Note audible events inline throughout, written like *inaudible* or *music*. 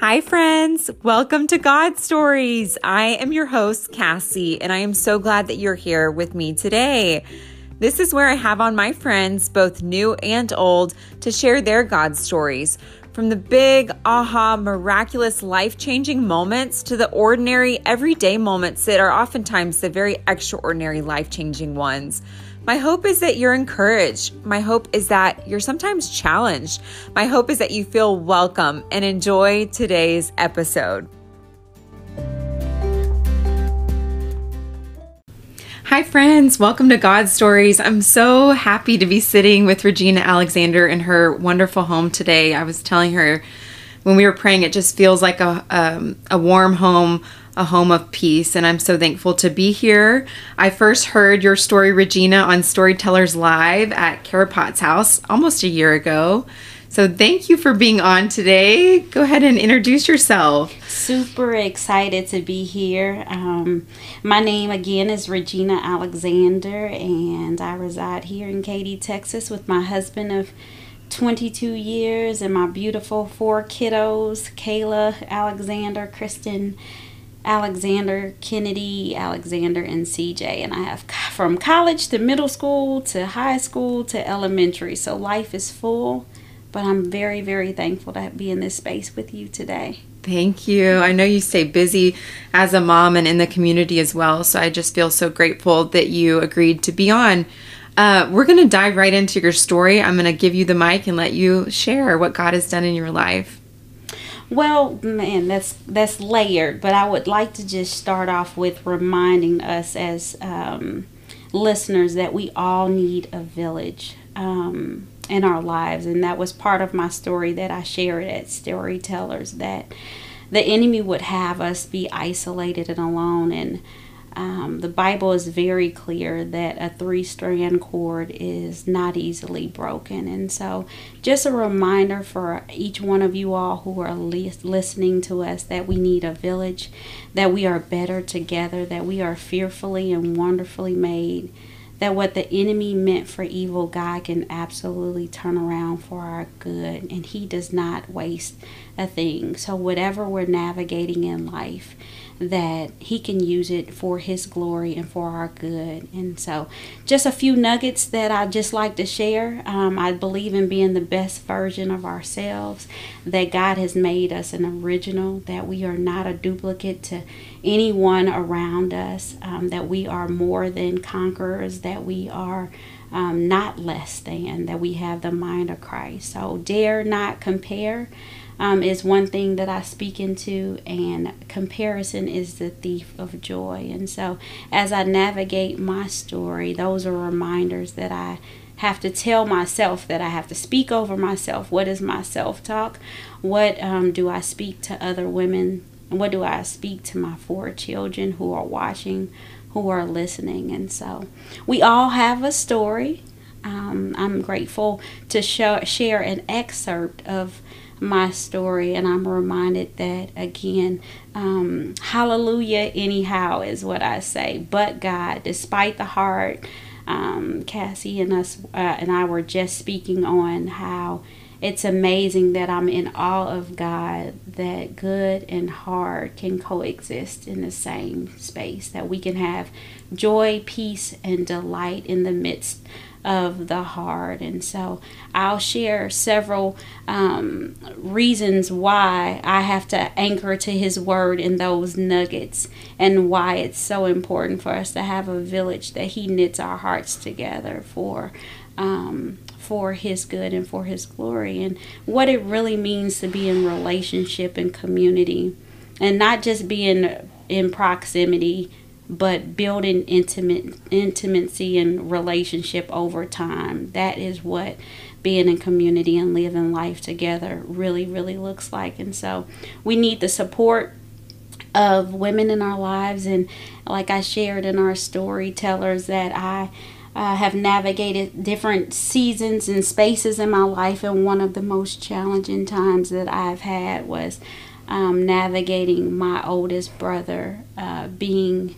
Hi, friends. Welcome to God Stories. I am your host, Cassie, and I am so glad that you're here with me today. This is where I have on my friends, both new and old, to share their God stories. From the big, aha, miraculous, life changing moments to the ordinary, everyday moments that are oftentimes the very extraordinary, life changing ones. My hope is that you're encouraged. My hope is that you're sometimes challenged. My hope is that you feel welcome and enjoy today's episode. Hi, friends. Welcome to God Stories. I'm so happy to be sitting with Regina Alexander in her wonderful home today. I was telling her when we were praying, it just feels like a, um, a warm home, a home of peace. And I'm so thankful to be here. I first heard your story, Regina, on Storytellers Live at Kara Potts house almost a year ago. So thank you for being on today. Go ahead and introduce yourself. Super excited to be here. Um, my name again is Regina Alexander, and I reside here in Katy, Texas, with my husband of 22 years and my beautiful four kiddos Kayla, Alexander, Kristen, Alexander, Kennedy, Alexander, and CJ. And I have from college to middle school to high school to elementary. So life is full but I'm very, very thankful to be in this space with you today. Thank you. I know you stay busy as a mom and in the community as well. So I just feel so grateful that you agreed to be on. Uh, we're going to dive right into your story. I'm going to give you the mic and let you share what God has done in your life. Well, man, that's that's layered, but I would like to just start off with reminding us as um, listeners that we all need a village. Um, in our lives. And that was part of my story that I shared at Storytellers that the enemy would have us be isolated and alone. And um, the Bible is very clear that a three strand cord is not easily broken. And so, just a reminder for each one of you all who are li- listening to us that we need a village, that we are better together, that we are fearfully and wonderfully made that what the enemy meant for evil, God can absolutely turn around for our good, and He does not waste a thing. So, whatever we're navigating in life, that He can use it for His glory and for our good. And so, just a few nuggets that I just like to share. Um, I believe in being the best version of ourselves, that God has made us an original, that we are not a duplicate to anyone around us, um, that we are more than conquerors, that we are. Um, not less than, that we have the mind of Christ. So dare not compare um, is one thing that I speak into, and comparison is the thief of joy. And so, as I navigate my story, those are reminders that I have to tell myself that I have to speak over myself. What is my self talk? What um, do I speak to other women? What do I speak to my four children who are watching, who are listening? And so, we all have a story. Um, I'm grateful to show, share an excerpt of my story, and I'm reminded that again, um, hallelujah, anyhow, is what I say. But God, despite the heart, um, Cassie and us uh, and I were just speaking on how it's amazing that I'm in awe of God that good and hard can coexist in the same space, that we can have joy, peace, and delight in the midst of the heart. And so I'll share several um, reasons why I have to anchor to His Word in those nuggets and why it's so important for us to have a village that He knits our hearts together for. Um, for his good and for his glory, and what it really means to be in relationship and community, and not just being in proximity but building intimate intimacy and relationship over time that is what being in community and living life together really really looks like. And so we need the support of women in our lives. And like i shared in our storytellers that i uh, have navigated different seasons and spaces in my life. And one of the most challenging times that i've had was um, navigating my oldest brother uh, being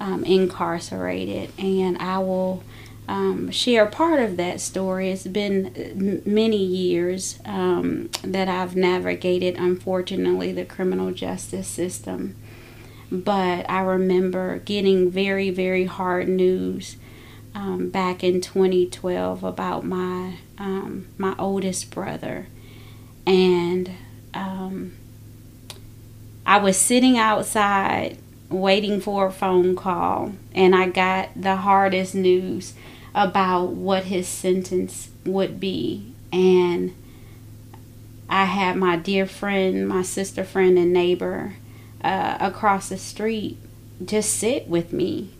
um, incarcerated, and I will um, share part of that story. It's been many years um, that I've navigated, unfortunately, the criminal justice system. But I remember getting very, very hard news um, back in 2012 about my um, my oldest brother, and um, I was sitting outside waiting for a phone call, and I got the hardest news about what his sentence would be. And I had my dear friend, my sister friend, and neighbor uh, across the street just sit with me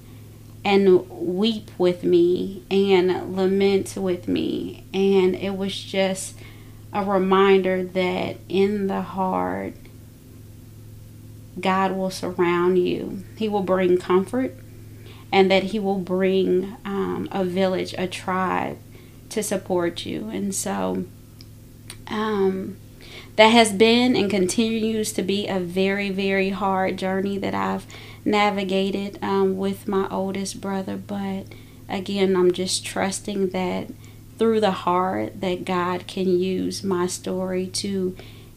and weep with me and lament with me. And it was just a reminder that in the heart, God will surround you. He will bring comfort and that He will bring um, a village, a tribe to support you. And so um, that has been and continues to be a very, very hard journey that I've navigated um, with my oldest brother. But again, I'm just trusting that through the heart that God can use my story to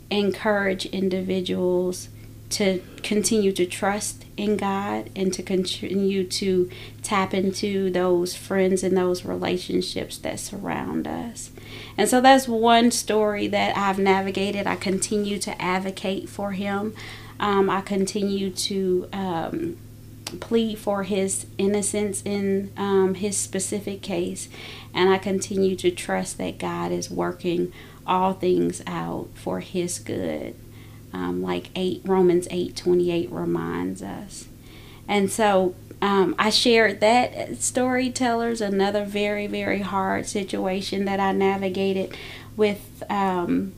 encourage individuals to continue to trust in God and to continue to tap into those friends and those relationships that surround us. And so that's one story that I've navigated. I continue to advocate for him. Um, I continue to um, plead for his innocence in um, his specific case. And I continue to trust that God is working all things out for his good um, like 8 Romans 8 28 reminds us. And so um, I shared that storytellers, another very, very hard situation that I navigated with um,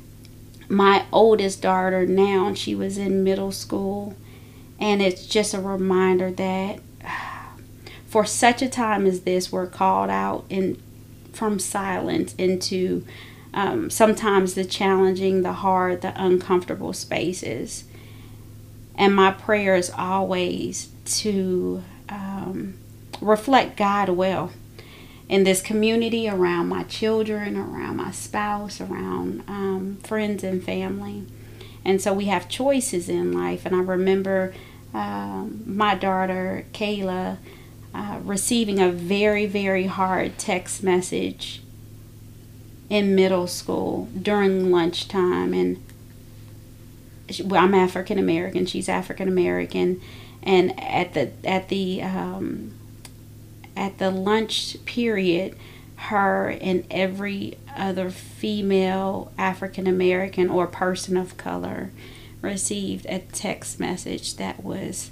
my oldest daughter now. And she was in middle school. And it's just a reminder that *sighs* for such a time as this, we're called out in, from silence into um, sometimes the challenging, the hard, the uncomfortable spaces. And my prayer is always to um, reflect God well in this community around my children, around my spouse, around um, friends and family. And so we have choices in life. And I remember um, my daughter, Kayla, uh, receiving a very, very hard text message in middle school during lunchtime and well, I'm African American she's African American and at the at the um, at the lunch period her and every other female African American or person of color received a text message that was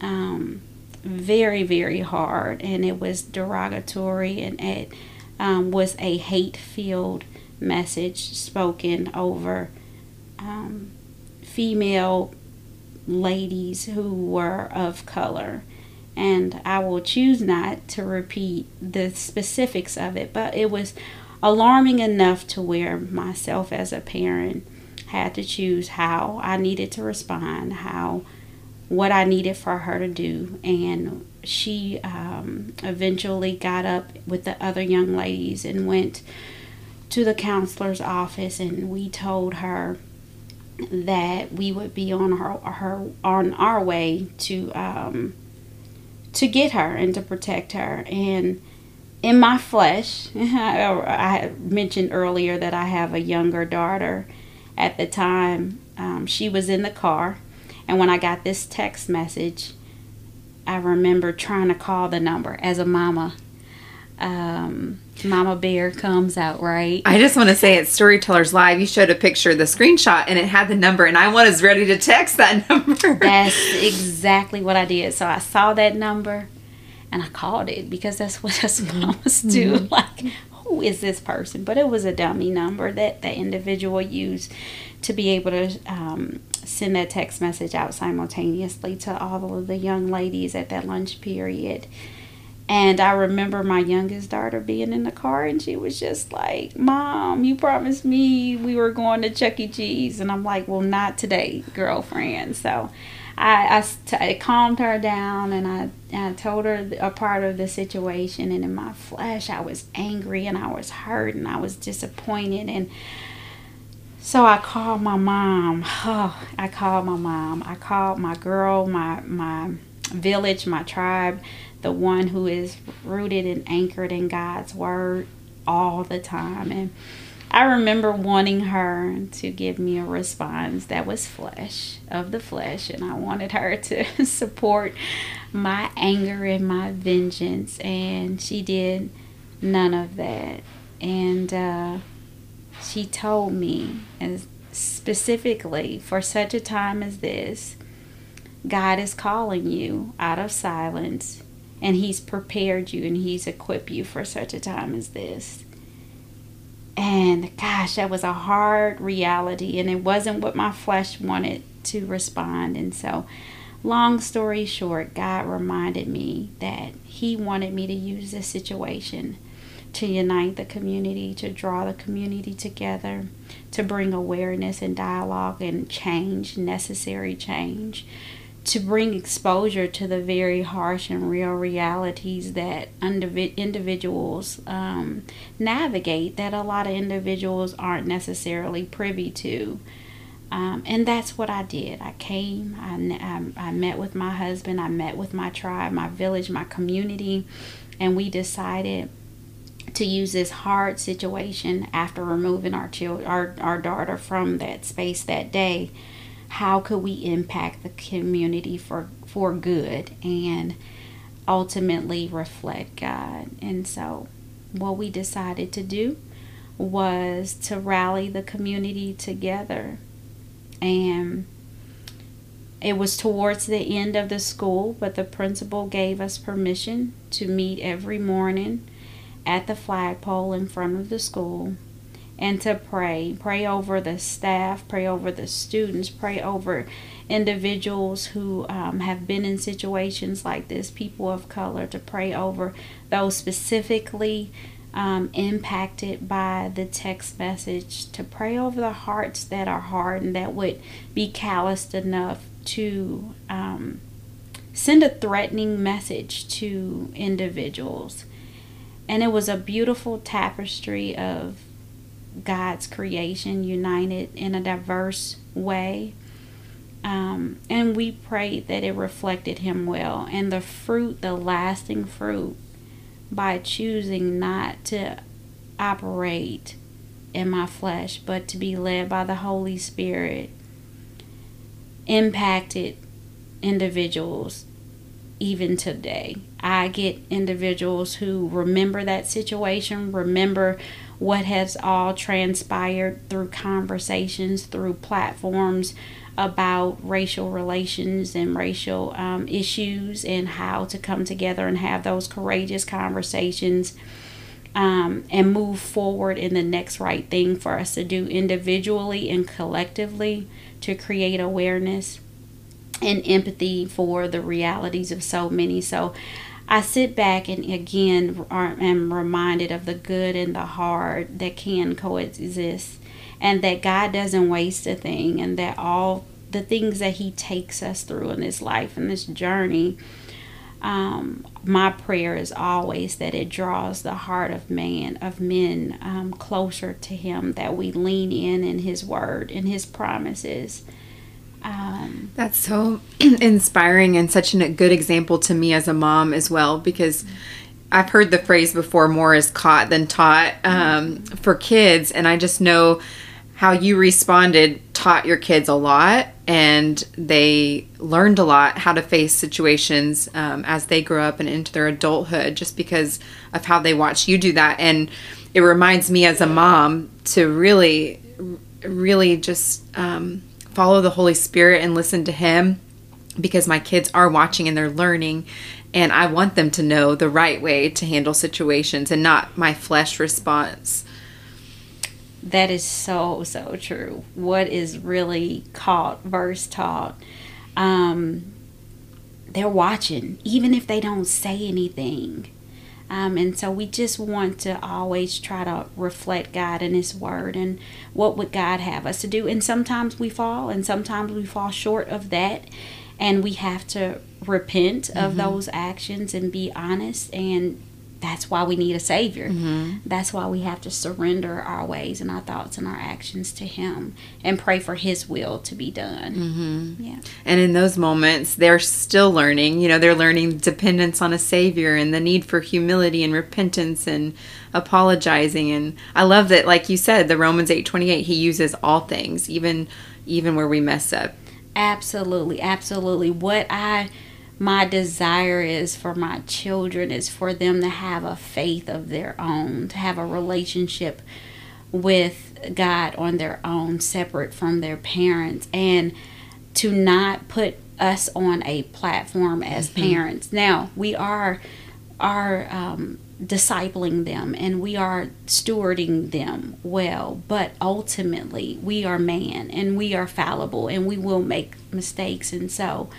um, very very hard and it was derogatory and it um, was a hate filled message spoken over um, female ladies who were of color. And I will choose not to repeat the specifics of it, but it was alarming enough to where myself as a parent had to choose how I needed to respond, how what I needed for her to do, and she um, eventually got up with the other young ladies and went to the counselor's office and we told her that we would be on her, her on our way to um, to get her and to protect her. And in my flesh *laughs* I, mentioned earlier that I have a younger daughter. At the time um, she was in the car and when I got this text message I remember trying to call the number as a mama. Um, Mama Bear comes out, right? I just want to say at Storytellers Live, you showed a picture of the screenshot and it had the number, and I was ready to text that *laughs* number. That's exactly what I did. So I saw that number and I called it because that's what us mamas do. Mm-hmm. *laughs* Like, who is this person? But it was a dummy number that the individual used to be able to um, send that text message out simultaneously to all of the young ladies at that lunch period. And I remember my youngest daughter being in the car and she was just like, Mom, you promised me we were going to Chuck E. Cheese. And I'm like, Well, not today, girlfriend. So I, I, t- I calmed her down and I, I told her a part of the situation. And in my flesh, I was angry and I was hurt and I was disappointed. And so I called my mom. Oh, I called my mom. I called my girl, my, my village, my tribe the one who is rooted and anchored in God's word all the time. And I remember wanting her to give me a response that was flesh, of the flesh, and I wanted her *laughs* to support my anger and my vengeance, and she did none of that. And uh, she told me, and specifically for such a time as this, God is calling you out of silence and he's prepared you and he's equipped you for such a time as this. And gosh, that was a hard reality, and it wasn't what my flesh wanted to respond. And so, long story short, God reminded me that He wanted me to use this situation to unite the community, to draw the community together, to bring awareness and dialogue and change, necessary change, to bring exposure to the very harsh and real realities that individuals um, navigate that a lot of individuals aren't necessarily privy to. Um, and that's what I did. I came, I, I, I met with my husband, I met with my tribe, my village, my community, and we decided to use this hard situation after removing our child, our, our daughter from that space that day how could we impact the community for for good and ultimately reflect God. And so what we decided to do was to rally the community together and it was towards the end of the school, but the principal gave us permission to meet every morning at the flagpole in front of the school and to pray. Pray over the staff, pray over the students, pray over individuals who um, have been in situations like this, people of color, to pray over those specifically um, impacted by the text message, to pray over the hearts that are hardened, that would be calloused enough to um, send a threatening message to individuals. And it was a beautiful tapestry of God's creation united in a diverse way. Um, and we prayed that it reflected Him well. And the fruit, the lasting fruit, by choosing not to operate in my flesh, but to be led by the Holy Spirit, impacted individuals even today. I get individuals who remember that situation, remember what has all transpired through conversations, through platforms about racial relations and racial um, issues, and how to come together and have those courageous conversations. Um, and move forward in the next right thing for us to do individually and collectively to create awareness and empathy for the realities of so many. So I sit back and again am reminded of the good and the hard that can coexist, and that God doesn't waste a thing, and that all the things that He takes us through in this life and this journey. Um, my prayer is always that it draws the heart of man, of men, um, closer to Him, that we lean in in His word and His promises um, That's so *clears throat* inspiring and such a good example to me as a mom as well because I've heard the phrase before more is caught than taught um, for kids. And I just know how you responded taught your kids a lot and they learned a lot how to face situations um, as they grow up and into their adulthood just because of how they watch you do that. And it reminds me as a mom to really, really just. Um, follow the Holy Spirit and listen to Him because my kids are watching and they're learning. And I want them to know the right way to handle situations and not my flesh response. That is so, so true. What is really caught verse taught. Um, they're watching, even if they don't say anything. Um, and so we just want to always try to reflect God and His Word and what would God have us to do. And sometimes we fall, and sometimes we fall short of that, and we have to repent of mm-hmm. those actions and be honest and that's why we need a savior. Mm-hmm. That's why we have to surrender our ways and our thoughts and our actions to Him and pray for His will to be done. Mm-hmm. Yeah. And in those moments, they're still learning. You know, they're learning dependence on a savior and the need for humility and repentance and apologizing. And I love that, like you said, the Romans eight twenty eight. He uses all things, even even where we mess up. Absolutely, absolutely. What I my desire is for my children is for them to have a faith of their own, to have a relationship with God on their own, separate from their parents, and to not put us on a platform as mm-hmm. parents. Now we are are um, discipling them and we are stewarding them well, but ultimately we are man and we are fallible and we will make mistakes, and so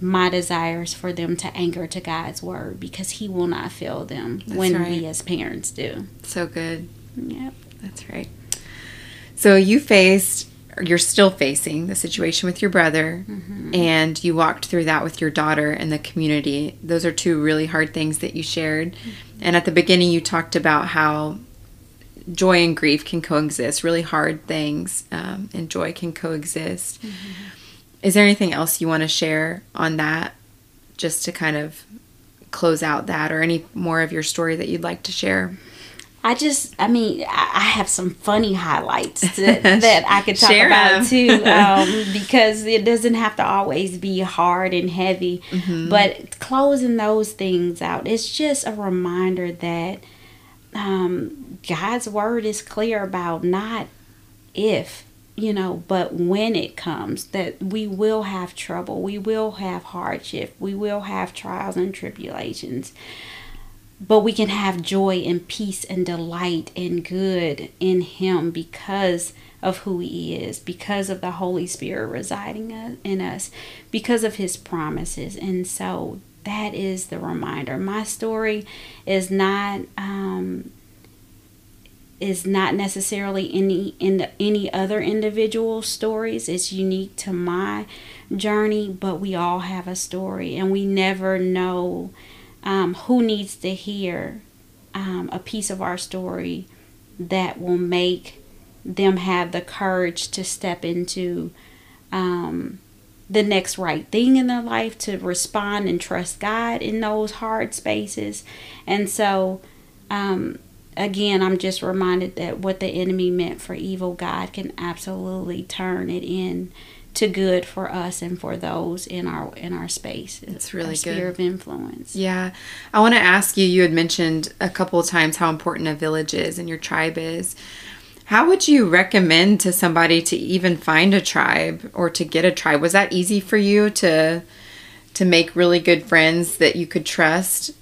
my desires for them to anchor to God's word because He will not fail them That's when right. we as parents do. So good. Yep. That's right. So you faced, you're still facing the situation with your brother, mm-hmm. and you walked through that with your daughter and the community. Those are two really hard things that you shared. Mm-hmm. And at the beginning, you talked about how joy and grief can coexist, really hard things, um, and joy can coexist. Mm-hmm is there anything else you want to share on that just to kind of close out that or any more of your story that you'd like to share? I just, I mean, I have some funny highlights *laughs* that, that I could talk about too, *laughs* um, because it doesn't have to always be hard and heavy. Mm-hmm. But closing those things out, it's just a reminder that um, God's word is clear about not if, you know, but when it comes, that we will have trouble, we will have hardship, we will have trials and tribulations, but we can have joy and peace and delight and good in Him because of who He is, because of the Holy Spirit residing in us, because of His promises. And so that is the reminder. My story is not. Um, is not necessarily any in any other individual stories. It's unique to my journey, but we all have a story, and we never know um, who needs to hear um, a piece of our story that will make them have the courage to step into um, the next right thing in their life, to respond and trust God in those hard spaces, and so. Um, again, I'm just reminded that what the enemy meant for evil, God can absolutely turn it in to good for us and for those in our in our space. It's really our good. Sphere of influence. Yeah, I want to ask you. You had mentioned a couple of times how important a village is and your tribe is. How would you recommend to somebody to even find a tribe or to get a tribe? Was that easy for you to to make really good friends that you could trust?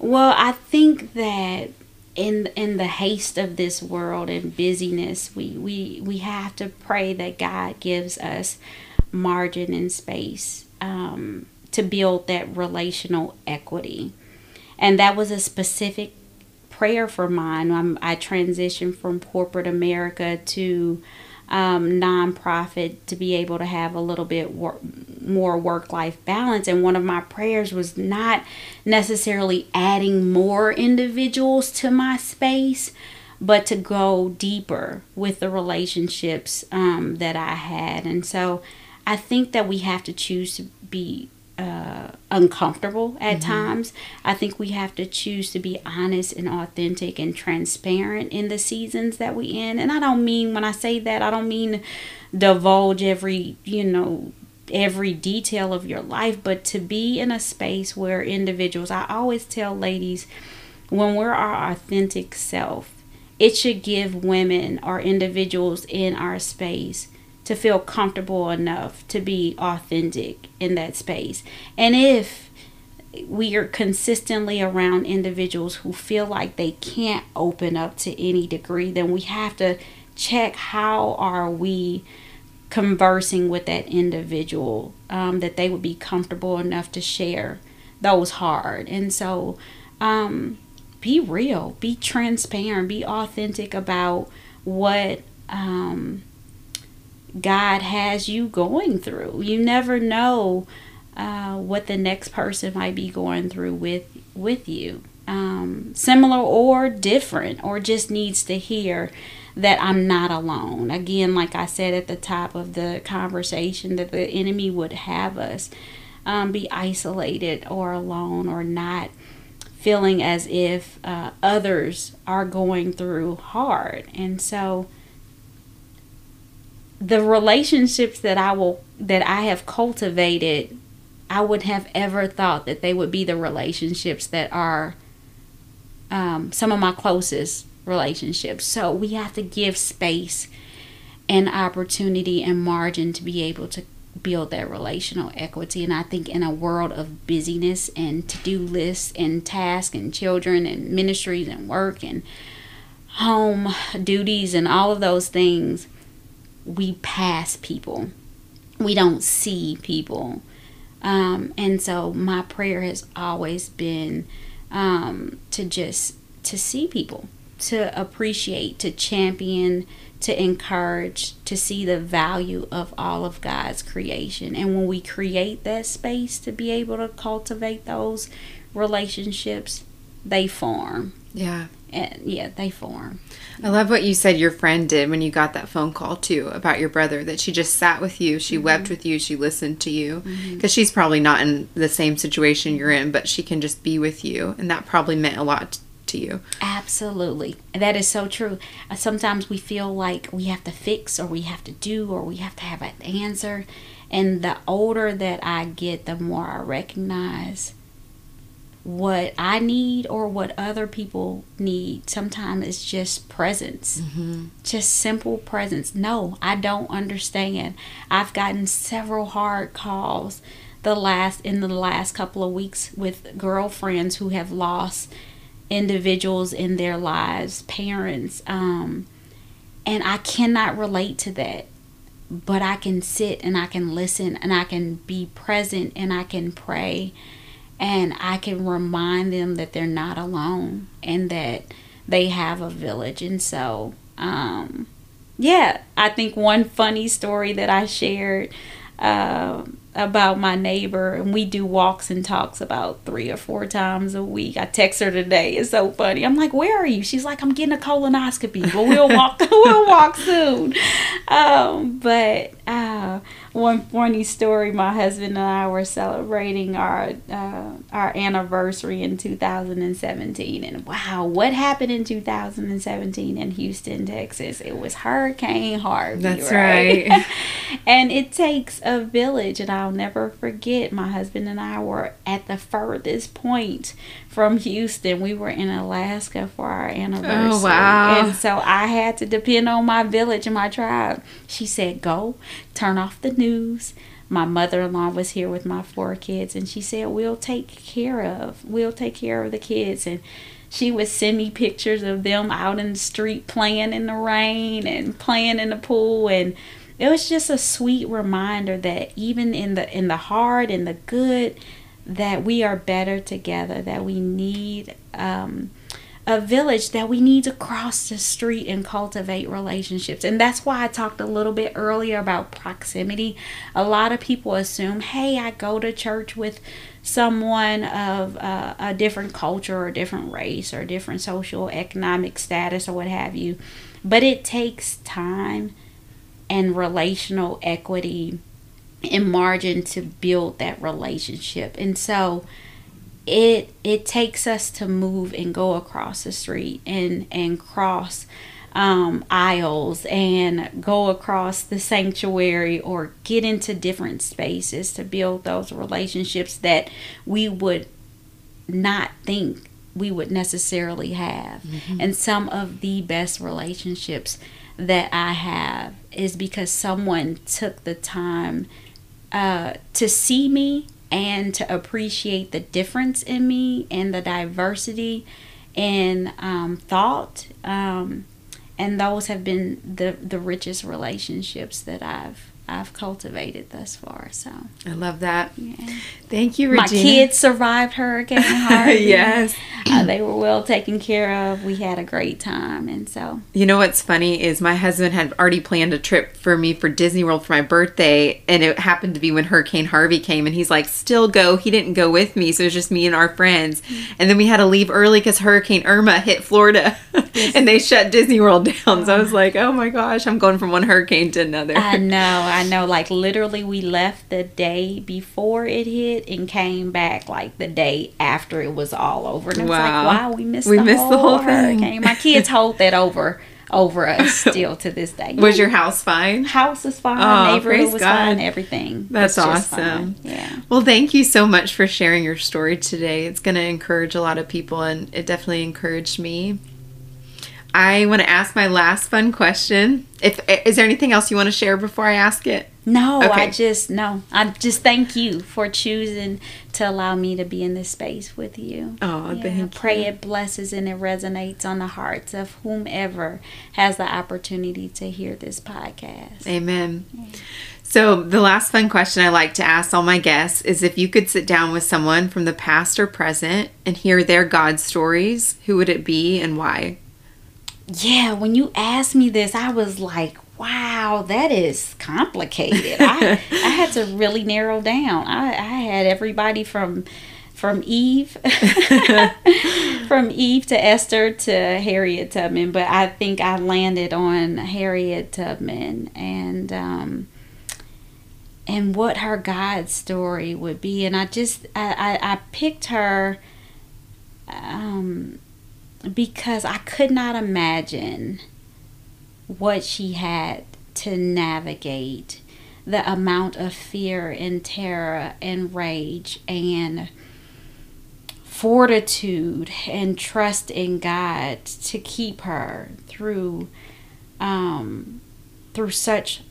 Well, I think that in in the haste of this world and busyness we we we have to pray that god gives us margin and space um, to build that relational equity. And that was a specific prayer for mine. I'm, i transitioned from corporate america to um, nonprofit to be able to have a little bit wor- more work life balance. And one of my prayers was not necessarily adding more individuals to my space, but to go deeper with the relationships um, that I had. And so I think that we have to choose to be uh, uncomfortable at mm-hmm. times. I think we have to choose to be honest and authentic and transparent in the seasons that we in. And I don't mean when I say that, I don't mean divulge every, you know, every detail of your life, but to be in a space where individuals, I always tell ladies, when we're our authentic self, it should give women or individuals in our space to feel comfortable enough to be authentic in that space. And if we are consistently around individuals who feel like they can't open up to any degree, then we have to check how are we conversing with that individual um, that they would be comfortable enough to share those hard. And so um, be real, be transparent, be authentic about what um, God has you going through. You never know uh, what the next person might be going through with with you, um, similar or different, or just needs to hear that I'm not alone. Again, like I said at the top of the conversation, that the enemy would have us um, be isolated or alone or not feeling as if uh, others are going through hard. And so the relationships that I will that I have cultivated, I would have ever thought that they would be the relationships that are um, some of my closest relationships. So we have to give space and opportunity and margin to be able to build that relational equity. And I think in a world of busyness and to do lists and tasks and children and ministries and work and home duties and all of those things, we pass people. We don't see people. Um, and so my prayer has always been um, to just to see people, to appreciate, to champion, to encourage, to see the value of all of God's creation. And when we create that space to be able to cultivate those relationships, they form. Yeah. And yeah, they form. I love what you said your friend did when you got that phone call too about your brother that she just sat with you, she mm-hmm. wept with you, she listened to you because mm-hmm. she's probably not in the same situation you're in, but she can just be with you and that probably meant a lot to you. Absolutely. That is so true. Uh, sometimes we feel like we have to fix or we have to do or we have to have an answer. And the older that I get, the more I recognize what I need or what other people need. Sometimes it's just presence, mm-hmm. just simple presence. No, I don't understand. I've gotten several hard calls the last in the last couple of weeks with girlfriends who have lost individuals in their lives, parents, um, and I cannot relate to that. But I can sit and I can listen and I can be present and I can pray and I can remind them that they're not alone and that they have a village. And so, um, yeah, I think one funny story that I shared. Uh, about my neighbor and we do walks and talks about three or four times a week. I text her today. It's so funny. I'm like, "Where are you?" She's like, "I'm getting a colonoscopy, but we'll walk. *laughs* we'll walk soon." Um, but uh, one funny story my husband and I were celebrating our uh, our anniversary in 2017 and wow what happened in 2017 in Houston Texas it was Hurricane Harvey That's right, right. *laughs* *laughs* and it takes a village and I'll never forget my husband and I were at the furthest point from Houston. We were in Alaska for our oh, anniversary. oh wow. And so I had to depend on my village and my tribe. She said go turn off the news. My mother in law was here with my four kids, and she said, We'll take care of, we'll take care of the kids. And she would send me pictures of them out in the street playing in the rain and playing in the pool. And it was just a sweet reminder that even in the in the hard and the good that we are better together that we need um, a village that we need to cross the street and cultivate relationships. And that's why I talked a little bit earlier about proximity. A lot of people assume, hey, I go to church with someone of uh, a different culture or different race or different social economic status or what have you. But it takes time and relational equity and margin to build that relationship. And so, it it takes us to move and go across the street and and cross um, aisles and go across the sanctuary or get into different spaces to build those relationships that we would not think we would necessarily have. Mm-hmm. And some of the best relationships that I have is because someone took the time uh, to see me and to appreciate the difference in me and the diversity in um, thought. Um, and those have been the, the richest relationships that I've I've cultivated thus far. So I love that. yeah. Thank you, Regina. my kids survived Hurricane *laughs* Harvey. yes. Uh, they were well taken care of. We had a great time, and so You know what's funny is my husband had already planned a trip for me for Disney World for my birthday, and it happened to be when Hurricane Harvey came, and he's like, "Still go." He didn't go with me, so it was just me and our friends, and then we had to leave early because Hurricane Irma hit Florida, *laughs* and they shut Disney World down. So I was like, "Oh my gosh, I'm going from one hurricane to another." I know, I know. Like literally, we left the day before it hit and came back like the day after it was all over. And Wow. it's like, wow, we missed We the missed whole the whole thing. hurricane. My kids *laughs* hold that over over us still to this day. was your house fine? house is fine, Oh, neighborhood was God. fine, everything. That's awesome. Yeah. Well, thank you so much for sharing your story today. It's going to encourage a lot of people, and it definitely encouraged me. I want to ask my last fun question. If eh, is there anything else you want to share before I ask it? No, Okay. I just no. I just thank you for choosing to allow me to be in this space with you. Oh, Yeah, thank pray you. it blesses and it resonates on the hearts of whomever has the opportunity to hear this podcast. Amen. So, the last fun question I like to ask all my guests is if you could sit down with someone from the past or present and hear their God stories, who would it be and why? Yeah, when you asked me this, I was like, wow, that is complicated. I, I had to really narrow down. I, I had everybody from from Eve *laughs* from Eve to Esther to Harriet Tubman, but I think I landed on Harriet Tubman and um and what her God story would be. And I just I, I, I picked her um because I could not imagine what she had to navigate. The amount of fear and terror and rage and fortitude and trust in God to keep her through um, through such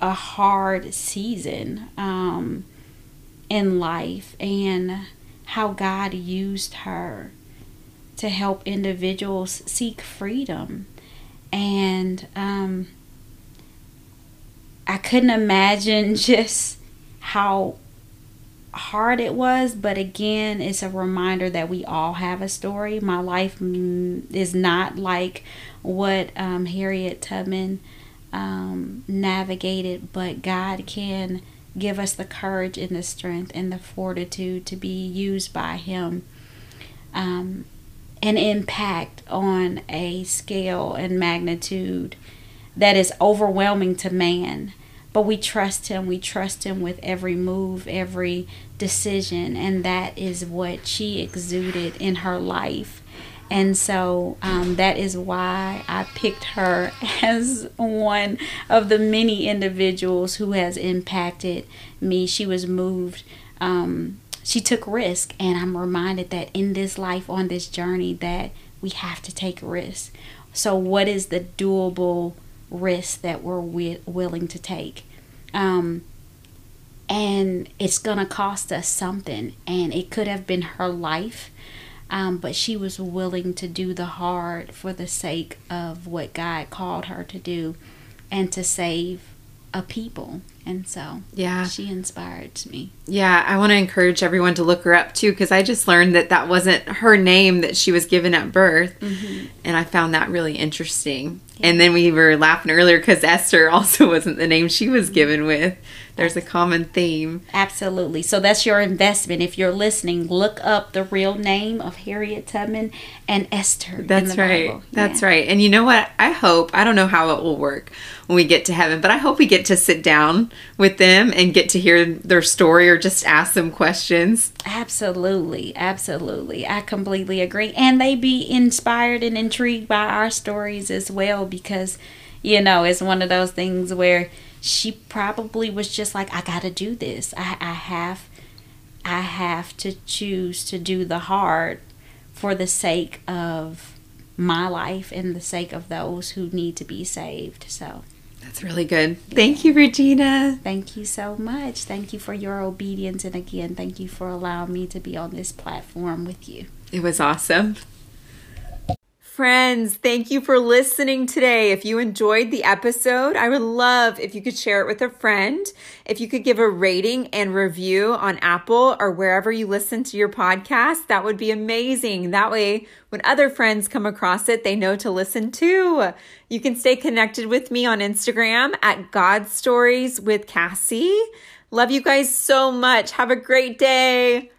a hard season um, in life and how God used her to help individuals seek freedom. And um, I couldn't imagine *laughs* just how hard it was but again it's a reminder that we all have a story. My life mm, is not like what um, harriet tubman um, navigated but god can give us the courage and the strength and the fortitude to be used by him. Um, an impact on a scale and magnitude that is overwhelming to man. But we trust him. We trust him with every move, every decision. And that is what she exuded in her life. And so um, that is why I picked her *laughs* as one of the many individuals who has impacted me. She was moved. Um, she took risk and i'm reminded that in this life on this journey that we have to take risks. So what is the doable risk that we're wi- willing to take? Um, and it's gonna cost us something and it could have been her life um, but she was willing to do the hard for the sake of what god called her to do and to save a people and so Yeah. she inspired me Yeah, I want to encourage everyone to look her up too because I just learned that that wasn't her name that she was given at birth. Mm-hmm. And I found that really interesting. And then we were laughing earlier because Esther *laughs* also wasn't the name she was mm-hmm. given with. There's a common theme. Absolutely. So that's your investment. If you're listening, look up the real name of Harriet Tubman and Esther. in That's the right. Bible. That's Yeah. right. And you know what? I hope, I don't know how it will work when we get to heaven, but I hope we get to sit down with them and get to hear their story or just ask them questions. Absolutely. Absolutely. I completely agree. And they be inspired and intrigued by our stories as well because, you know, it's one of those things where she probably was just like, I got to do this. I, I have. I have to choose to do the hard for the sake of my life and the sake of those who need to be saved. So, That's really good. Thank you, Regina. Thank you so much. Thank you for your obedience. And again, thank you for allowing me to be on this platform with you. It was awesome. Friends, thank you for listening today. If you enjoyed the episode, I would love if you could share it with a friend. If you could give a rating and review on Apple or wherever you listen to your podcast, that would be amazing. That way, when other friends come across it, they know to listen too. You can stay connected with me on Instagram at God Stories with Cassie. Love you guys so much. Have a great day.